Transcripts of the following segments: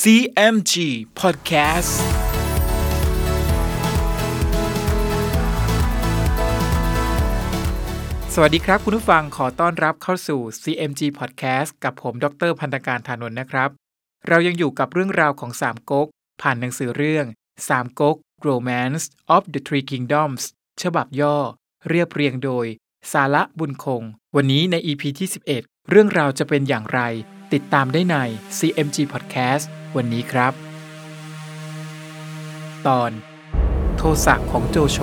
CMG Podcast สวัสดีครับคุณผู้ฟังขอต้อนรับเข้าสู่ CMG Podcast กับผมดรพันธการธานนท์นะครับ เรายังอยู่กับเรื่องราวของสามก๊กผ่านหนังสือเรื่องสามก๊ก Romance of the Three Kingdoms ฉบับย่อ เรียบเรียงโดย สาระบุญคง วันนี้ใน EP ที่ 11 เรื่องราวจะเป็นอย่างไร ติดตามได้ใน CMG Podcast วันนี้ครับ ตอน โทสะของโจโฉ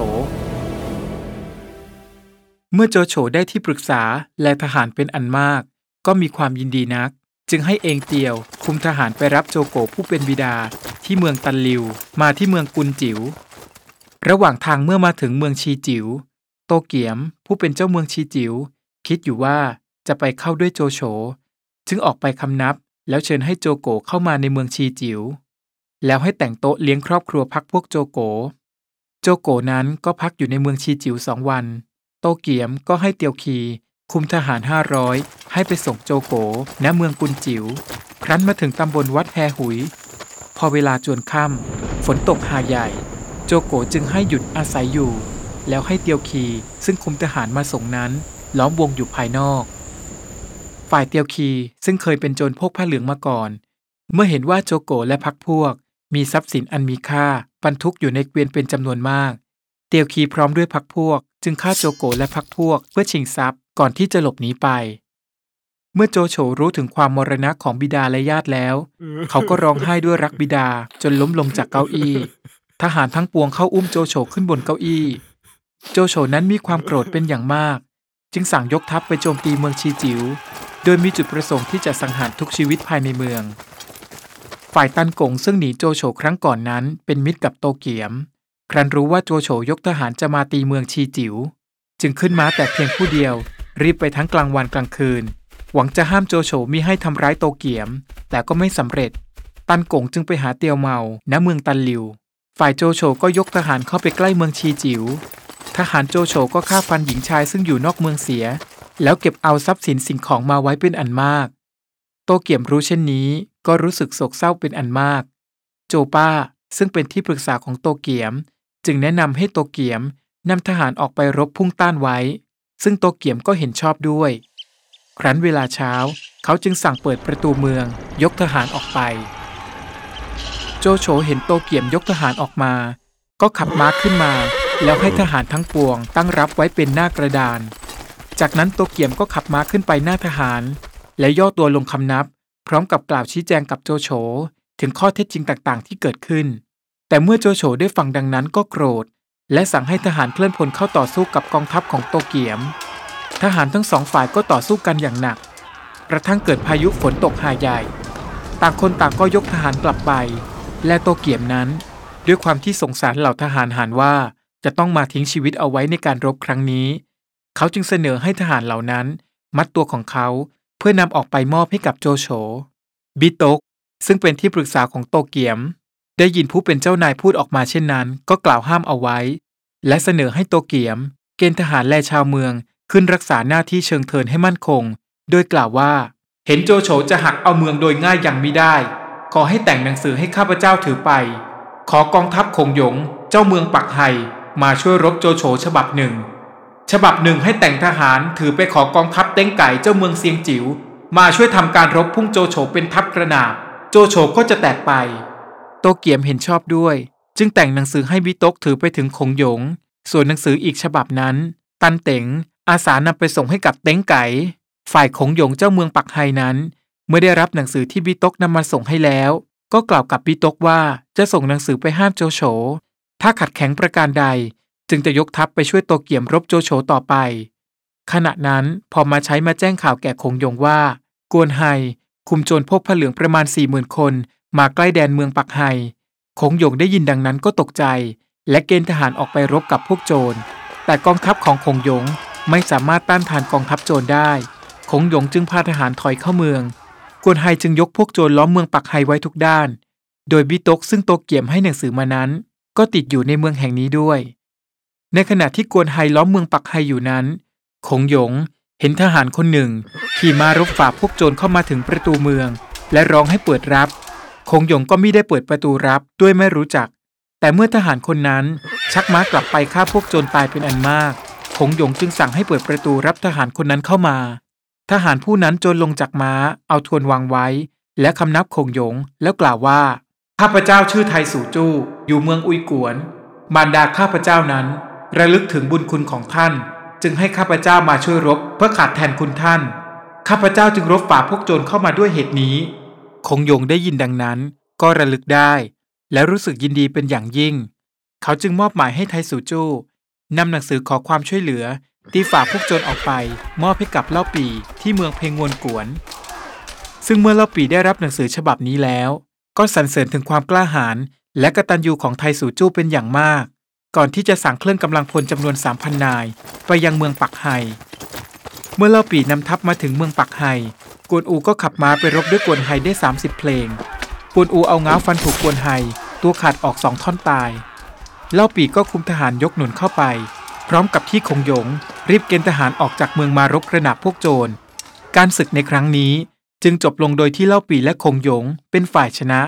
เมื่อโจโฉได้ที่ปรึกษาและทหารเป็นอันมาก ก็มีความยินดีนัก จึงให้เองเตียว คุมทหารไปรับโจโกผู้เป็นบิดาที่เมืองตันลิว มาที่เมืองกุนจิว๋วระหว่างทางเมื่อมาถึงเมืองชีจิว๋วโตเกียมผู้เป็นเจ้าเมืองชีจิว๋วคิดอยู่ว่าจะไปเข้าด้วยโจโฉ จึงออกไปคำนับ แล้วเชิญให้โจโกเข้ามาในเมืองชีจิว๋วแล้วให้แต่งโต๊ะเลี้ยงครอบครัวพักพวกโจโก โจโกนั้นก็พักอยู่ในเมืองชีจิ๋วสองวัน โตเกียมก็ให้เตียวคีคุมทหารห้าร้อยให้ไปส่งโจโกณเมืองกุนจิว๋วครั้นมาถึงตำบลวัดแฮหุย พอเวลาจวนค่ำฝนตกหาใหญ่ โจโกจึงให้หยุดอาศัยอยู่ แล้วให้เตียวคีซึ่งคุมทหารมาส่งนั้น ล้อมวงอยู่ภายนอก ฝ่ายเตียวคีซึ่งเคยเป็นโจรพกผ้าเหลืองมาก่อน เมื่อเห็นว่าโจโกและพักพวก มีทรัพย์สินอันมีค่าบรรทุกอยู่ในเกวียนเป็นจำนวนมาก เตียวคีพร้อมด้วยพักพวก จึงฆ่าโจโกและพักพวก เพื่อชิงทรัพย์ก่อนที่จะหลบหนีไป เมื่อโจโฉรู้ถึงความมรณะของบิดาและญาติแล้ว เขาก็ร้องไห้ด้วยรักบิดาจนล้มลงจากเก้าอี้ทหารทั้งปวงเข้าอุ้มโจโฉขึ้นบนเก้าอี้ โจโฉนั้นมีความโกรธเป็นอย่างมาก จึงสั่งยกทัพไปโจมตีเมืองชีจิว๋ว โดยมีจุดประสงค์ที่จะสังหารทุกชีวิตภายในเมือง ฝ่ายตันกงซึ่งหนีโจโฉครั้งก่อนนั้น เป็นมิตรกับโตเกียม ครั้นรู้ว่าโจโฉยกทหารจะมาตีเมืองชีจิว๋วจึงขึ้นม้าแต่เพียงผู้เดียว รีบไปทั้งกลางวันกลางคืน หวังจะห้ามโจโฉมิให้ทำร้ายโตเกียม แต่ก็ไม่สำเร็จ ตันกงจึงไปหาเตียวเมาณเมืองตันหลิว ฝ่ายโจโฉก็ยกทหารเข้าไปใกล้เมืองชีจิว๋วทหารโจโฉก็ฆ่าฟันหญิงชายซึ่งอยู่นอกเมืองเสีย แล้วเก็บเอาทรัพย์สินสิ่งของมาไว้เป็นอันมาก โตเกียมรู้เช่นนี้ก็รู้สึกโศกเศร้าเป็นอันมาก โจป้าซึ่งเป็นที่ปรึกษาของโตเกียม จึงแนะนำให้โตเกียมนำทหารออกไปรบพุ่งต้านไว้ ซึ่งโตเกียมก็เห็นชอบด้วย ครั้นเวลาเช้าเขาจึงสั่งเปิดประตูเมือง ยกทหารออกไป โจโฉเห็นโตเกียมยกทหารออกมา ก็ขับม้าขึ้นมา แล้วให้ทหารทั้งปวงตั้งรับไว้เป็นหน้ากระดาน จากนั้นโตเกียมก็ขับม้าขึ้นไปหน้าทหาร และย่อตัวลงคำนับ พร้อมกับกล่าวชี้แจงกับโจโฉถึงข้อเท็จจริงต่างๆ ที่เกิดขึ้น แต่เมื่อโจโฉได้ฟังดังนั้นก็โกรธ และสั่งให้ทหารเคลื่อนพลเข้าต่อสู้กับกองทัพของโตเกียม ทหารทั้งสองฝ่ายก็ต่อสู้กันอย่างหนัก กระทั่งเกิดพายุฝนตกหาใหญ่ ต่างคนต่างก็ยกทหารกลับไป และโตเกียมนั้น ด้วยความที่สงสารเหล่าทหารหารว่าจะต้องมาทิ้งชีวิตเอาไว้ในการรบครั้งนี้ เขาจึงเสนอให้ทหารเหล่านั้น มัดตัวของเขาเพื่อนำออกไปมอบให้กับโจโฉบิโตกซึ่งเป็นที่ปรึกษาของโตเกียม ได้ยินผู้เป็นเจ้านายพูดออกมาเช่นนั้น ก็กล่าวห้ามเอาไว้ และเสนอให้โตเกียม เกณฑ์ทหารและชาวเมืองขึ้นรักษาหน้าที่เชิงเทินให้มั่นคง โดยกล่าวว่า เห็นโจโฉจะหักเอาเมืองโดยง่ายอยังไม่ได้ ขอให้แต่งหนังสือให้ข้าพเจ้าถือไป ขอกองทัพคงหยง เจ้าเมืองปักไห่มาช่วยรบโจโฉฉบับหนึ่ง ฉบับหนึ่งให้แต่งทหารถือไปขอกองทัพเต้งไก่เจ้าเมืองเซียงจิ๋วมาช่วยทำการรบพุ่งโจโฉเป็นทัพกระนาบ โจโฉก็จะแตกไป โตเกียมเห็นชอบด้วย จึงแต่งหนังสือให้วิตกถือไปถึงคงหยง ส่วนหนังสืออีกฉบับนั้น ตันเต๋งอาสานำไปส่งให้กับเต้งไก่ ฝ่ายคงหยงเจ้าเมืองปักไฮนั้น เมื่อได้รับหนังสือที่บิตกนำมาส่งให้แล้ว ก็กล่าวกับบิตกว่าจะส่งหนังสือไปห้ามโจโฉถ้าขัดแข็งประการใด จึงจะยกทัพไปช่วยโตเกียมรบโจโฉต่อไป ขณะนั้นพอมาใช้มาแจ้งข่าวแก่คงยงว่า กวนไฮคุมโจรพวกผ้าเหลืองประมาณสี่หมื่นคน มาใกล้แดนเมืองปักไฮคงยงได้ยินดังนั้นก็ตกใจ และเกณฑ์ทหารออกไปรบกับพวกโจร แต่กองทัพของคงยงไม่สามารถต้านทานกองทัพโจรได้คงยงจึงพาทหารถอยเข้าเมือง กวนไฮจึงยกพวกโจรล้อมเมืองปักไฮไว้ทุกด้าน โดยบิตกซึ่งโตเกียมให้หนังสือมานั้น ก็ติดอยู่ในเมืองแห่งนี้ด้วย ในขณะที่กวนไฮล้อมเมืองปักไฮอยู่นั้น คงหยงเห็นทหารคนหนึ่ง ขี่ม้ารบฝ่าพวกโจรเข้ามาถึงประตูเมือง และร้องให้เปิดรับ คงหยงก็ไม่ได้เปิดประตูรับด้วยไม่รู้จัก แต่เมื่อทหารคนนั้นชักม้ากลับไปฆ่าพวกโจรตายเป็นอันมาก คงหยงจึงสั่งให้เปิดประตูรับทหารคนนั้นเข้ามา ทหารผู้นั้นโจรลงจากม้า เอาทวนวางไว้ และคำนับคงหยงแล้วกล่าวว่าข้าพเจ้าชื่อไทสู่จู้อยู่เมืองอุยกวน มารดาข้าพเจ้านั้น ระลึกถึงบุญคุณของท่าน จึงให้ข้าพเจ้ามาช่วยรบเพื่อขาดแทนคุณท่าน ข้าพเจ้าจึงรบฝ่าพวกโจรเข้ามาด้วยเหตุนี้ คงยงได้ยินดังนั้น ก็ระลึกได้ และรู้สึกยินดีเป็นอย่างยิ่ง เขาจึงมอบหมายให้ไทสูจู้นำหนังสือขอความช่วยเหลือตีฝ่าพวกโจรออกไป มอบให้กับเล่าปีที่เมืองเพงงวนกวน ซึ่งเมื่อเล่าปีได้รับหนังสือฉบับนี้แล้ว ก็สรรเสริญถึงความกล้าหาญและกระตัญญูของไทสูจู้เป็นอย่างมาก ก่อนที่จะสั่งเครื่องกำลังพลจำนวน 3,000 นาย ไปยังเมืองปักไฮ เมื่อเล่าปีนำทัพมาถึงเมืองปักไฮ กวนอูก็ขับม้าไปรบด้วยกวนไฮได้ 30 เพลง กวนอูเอาง้าฟันถูกกวนไฮ ตัวขาดออกสองท่อนตาย เล่าปีก็คุมทหารยกหนุนเข้าไป พร้อมกับที่คงหยง รีบเกณฑ์ทหารออกจากเมืองมารบกระหนาบพวกโจร การศึกในครั้งนี้จึงจบลงโดยที่เล่าปีและคงหยงเป็นฝ่ายชนะ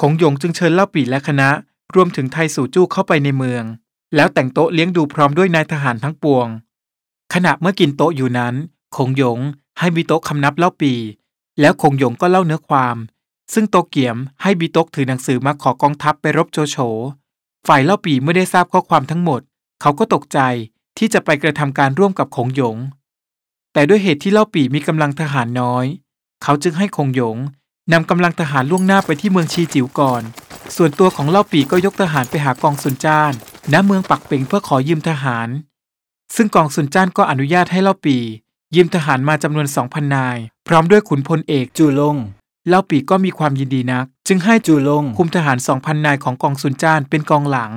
คงหยงจึงเชิญเล่าปีและคณะ รวมถึงไทสู่จู้เข้าไปในเมือง แล้วแต่งโต๊ะเลี้ยงดูพร้อมด้วยนายทหารทั้งปวง ขณะเมื่อกินโต๊ะอยู่นั้น คงหยงให้บีโต๊ะคำนับเล่าปี แล้วคงหยงก็เล่าเนื้อความ ซึ่งโตเกียมให้บีโต๊ะถือหนังสือมาขอกองทัพไปรบโจโฉ ฝ่ายเล่าปีเมื่อได้ทราบข้อความทั้งหมด เขาก็ตกใจที่จะไปกระทำการร่วมกับคงหยง แต่ด้วยเหตุที่เล่าปีมีกำลังทหารน้อย เขาจึงให้คงหยงนำกำลังทหารล่วงหน้าไปที่เมืองชีจิ๋วก่อน ส่วนตัวของเล่าปีก็ยกทหารไปหากองสุนจ้านณเมืองปักเป่งเพื่อขอยืมทหาร ซึ่งกองสุนจ้านก็อนุญาตให้เล่าปี ยืมทหารมาจำนวน2,000นาย พร้อมด้วยขุนพลเอกจูลงเล่าปีก็มีความยินดีนัก จึงให้จูลงคุมทหาร2,000นายของกองสุนจ้านเป็นกองหลัง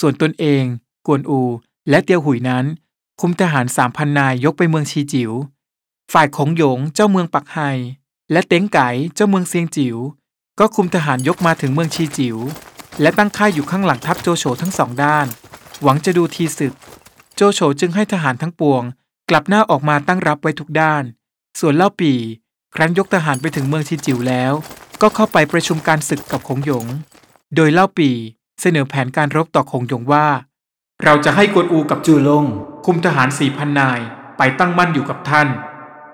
ส่วนตนเอง กวนอู และเตียวหุยนั้น คุมทหาร3,000นายยกไปเมืองชีจิ๋วฝ่ายของหยงเจ้าเมืองปักไฮและเต็งไก่เจ้าเมืองเซียงจิ๋ว ก็คุมทหารยกมาถึงเมืองชีจิ๋วและตั้งค่ายอยู่ข้างหลังทัพโจโฉทั้งสองด้าน หวังจะดูทีศึก โจโฉจึงให้ทหารทั้งปวง กลับหน้าออกมาตั้งรับไว้ทุกด้าน ส่วนเล่าปี ครั้นยกทหารไปถึงเมืองชีจิ๋วแล้ว ก็เข้าไปประชุมการศึกกับคงหยง โดยเล่าปีเสนอแผนการรบต่อคงหยงว่า เราจะให้กวนอูกับจูลง คุมทหารสี่พันนายไปตั้งมั่นอยู่กับท่าน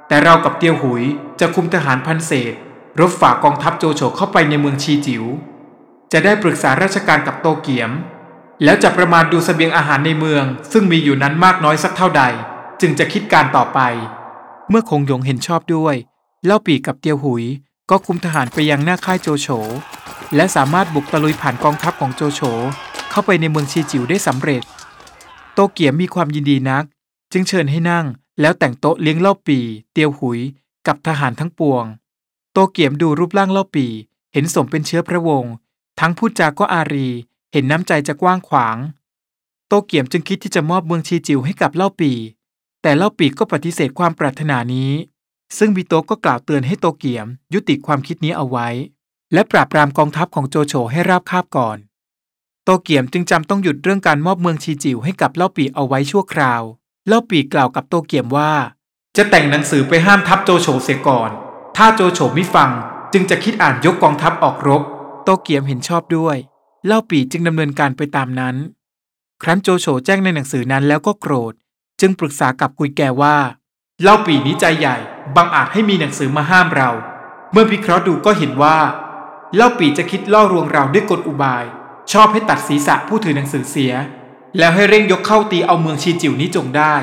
แต่เรากับเตียวหุยจะคุมทหารพันเศษ รบฝ่ากองทัพโจโฉเข้าไปในเมืองชีจิ๋วจะได้ปรึกษาราชการกับโตเกียม แล้วจะประมาณดูสเสบียงอาหารในเมือง ซึ่งมีอยู่นั้นมากน้อยสักเท่าใด จึงจะคิดการต่อไป เมื่อคงหยงเห็นชอบด้วย เล่าปีกับเตียวหุย ก็คุมทหารไปยังหน้าค่ายโจโฉและสามารถบุกตะลุยผ่านกองทัพของโจโฉเข้าไปในเมืองชีจิ๋วได้สำเร็จ โตเกียมมีความยินดีนัก จึงเชิญให้นั่งแล้วแต่งโต๊ะเลี้ยงเล่าปี เตียวหุย กับทหารทั้งปวง โตเกียมดูรูปร่างเล่าปี เห็นสมเป็นเชื้อพระวงศ์ทั้งพูดจาก็อารี เห็นน้ำใจจะกว้างขวาง โตเกียมจึงคิดที่จะมอบเมืองชีจิวให้กับเล่าปี แต่เล่าปีก็ปฏิเสธความปรารถนานี้ ซึ่งบีโตก็กล่าวเตือนให้โตเกียม ยุติความคิดนี้เอาไว้ และปราบปรามกองทัพของโจโฉให้ราบคาบก่อน โตเกียมจึงจำต้องหยุดเรื่องการมอบเมืองชีจิวให้กับเล่าปีเอาไว้ชั่วคราว เล่าปีกล่าวกับโตเกียมว่า จะแต่งหนังสือไปห้ามทัพโจโฉเสียก่อน ถ้าโจโฉไม่ฟังจึงจะคิดอ่านยกกองทัพออกรบ โตเกียมเห็นชอบด้วย เล่าปีจึงดำเนินการไปตามนั้น ครั้นโจโฉแจ้งในหนังสือนั้นแล้วก็โกรธ จึงปรึกษากับกุยแกว่า เล่าปีนี้ใจใหญ่บังอาจให้มีหนังสือมาห้ามเรา เมื่อพิเคราะห์ดูก็เห็นว่า เล่าปีจะคิดล่อลวงเราด้วยกลอุบาย ชอบให้ตัดศีรษะผู้ถือหนังสือเสีย แล้วให้เร่งยกเข้าตีเอาเมืองชีจิ๋วนี้จงได้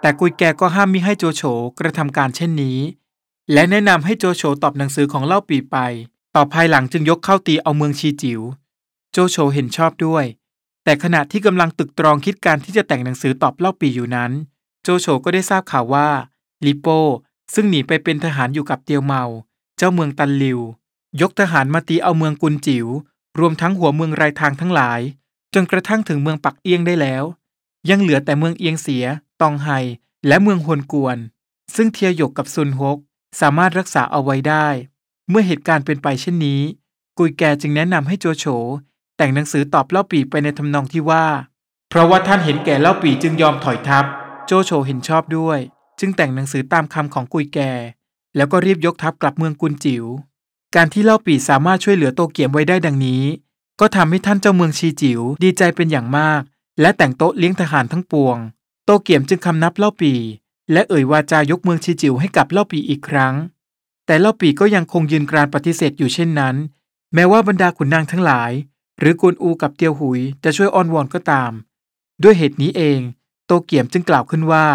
แต่กุยแกก็ห้ามมิให้โจโฉกระทำการเช่นนี้ และแนะนำให้โจโฉตอบหนังสือของเล่าปีไป ต่อภายหลังจึงยกเข้าตีเอาเมืองชีจิ๋ว โจโฉเห็นชอบด้วย แต่ขณะที่กำลังตึกตรองคิดการที่จะแต่งหนังสือตอบเล่าปีอยู่นั้น โจโฉก็ได้ทราบข่าวว่าลิโป้ซึ่งหนีไปเป็นทหารอยู่กับเตียวเมา เจ้าเมืองตันลิว ยกทหารมาตีเอาเมืองกุนจิว๋ว รวมทั้งหัวเมืองรายทางทั้งหลาย จนกระทั่งถึงเมืองปักเอียงได้แล้ว ยังเหลือแต่เมืองเอียงเสีย ตองไฮ และเมืองฮวนกวน ซึ่งเทียหยกกับซุนฮก สามารถรักษาเอาไว้ได้ เมื่อเหตุการณ์เป็นไปเช่นนี้ กุยแกจึงแนะนำให้โจโฉแต่งหนังสือตอบเล่าปีไปในทำนองที่ว่า เพราะว่าท่านเห็นแก่เล่าปีจึงยอมถอยทัพ โจโฉเห็นชอบด้วย จึงแต่งหนังสือตามคำของกุยแก แล้วก็รีบยกทัพกลับเมืองกุนจิว๋ว การที่เล่าปีสามารถช่วยเหลือโตเกียมไว้ได้ดังนี้ ก็ทำให้ท่านเจ้าเมืองชีจิ๋วดีใจเป็นอย่างมาก และแต่งโต๊ะเลี้ยงทหารทั้งปวง โตเกียมจึงคำนับเล่าปี และเอ่ยวาจายกเมืองชีจิวให้กับเล่าปีอีกครั้ง แต่เล่าปีก็ยังคงยืนกรานปฏิเสธอยู่เช่นนั้น แม้ว่าบรรดาขุนนางทั้งหลาย หรือกวนอูกับเตียวหุยจะช่วยอ้อนวอนก็ตาม ด้วยเหตุนี้เอง โตเกียมจึงกล่าวขึ้นว่า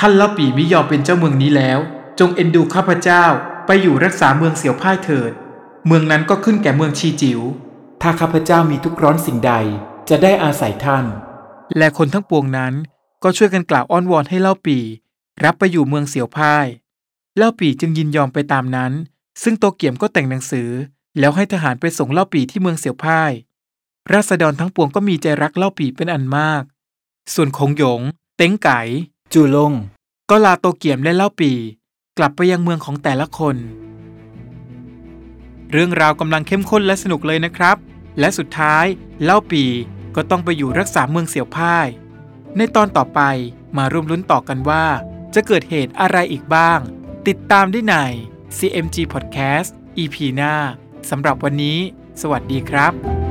ท่านเล่าปีมิยอมเป็นเจ้าเมืองนี้แล้ว จงเอ็นดูข้าพเจ้าไปอยู่รักษาเมืองเสียวพ่ายเถิด เมืองนั้นก็ขึ้นแก่เมืองชีจิว๋วถ้าข้าพเจ้ามีทุกข์ร้อนสิ่งใดจะได้อาศัยท่าน และคนทั้งปวงนั้นก็ช่วยกันกล่าวอ้อนวอนให้เล่าปี รับไปอยู่เมืองเสียวพ่าย เล่าปีจึงยินยอมไปตามนั้น ซึ่งโตเกียมก็แต่งหนังสือ แล้วให้ทหารไปส่งเล่าปีที่เมืองเสียวพ่าย ราษฎรทั้งปวงก็มีใจรักเล่าปีเป็นอันมาก ส่วนคงหยง เต็งไก่จูลง ก็ลาโตเกียมและเล่าปีกลับไปยังเมืองของแต่ละคน เรื่องราวกำลังเข้มข้นและสนุกเลยนะครับ และสุดท้ายเล่าปีก็ต้องไปอยู่รักษาเมืองเสี่ยวพ่าย ในตอนต่อไปมาร่วมลุ้นต่อกันว่า จะเกิดเหตุอะไรอีกบ้าง ติดตามได้ใน CMG Podcast EP หน้าสำหรับวันนี้ สวัสดีครับ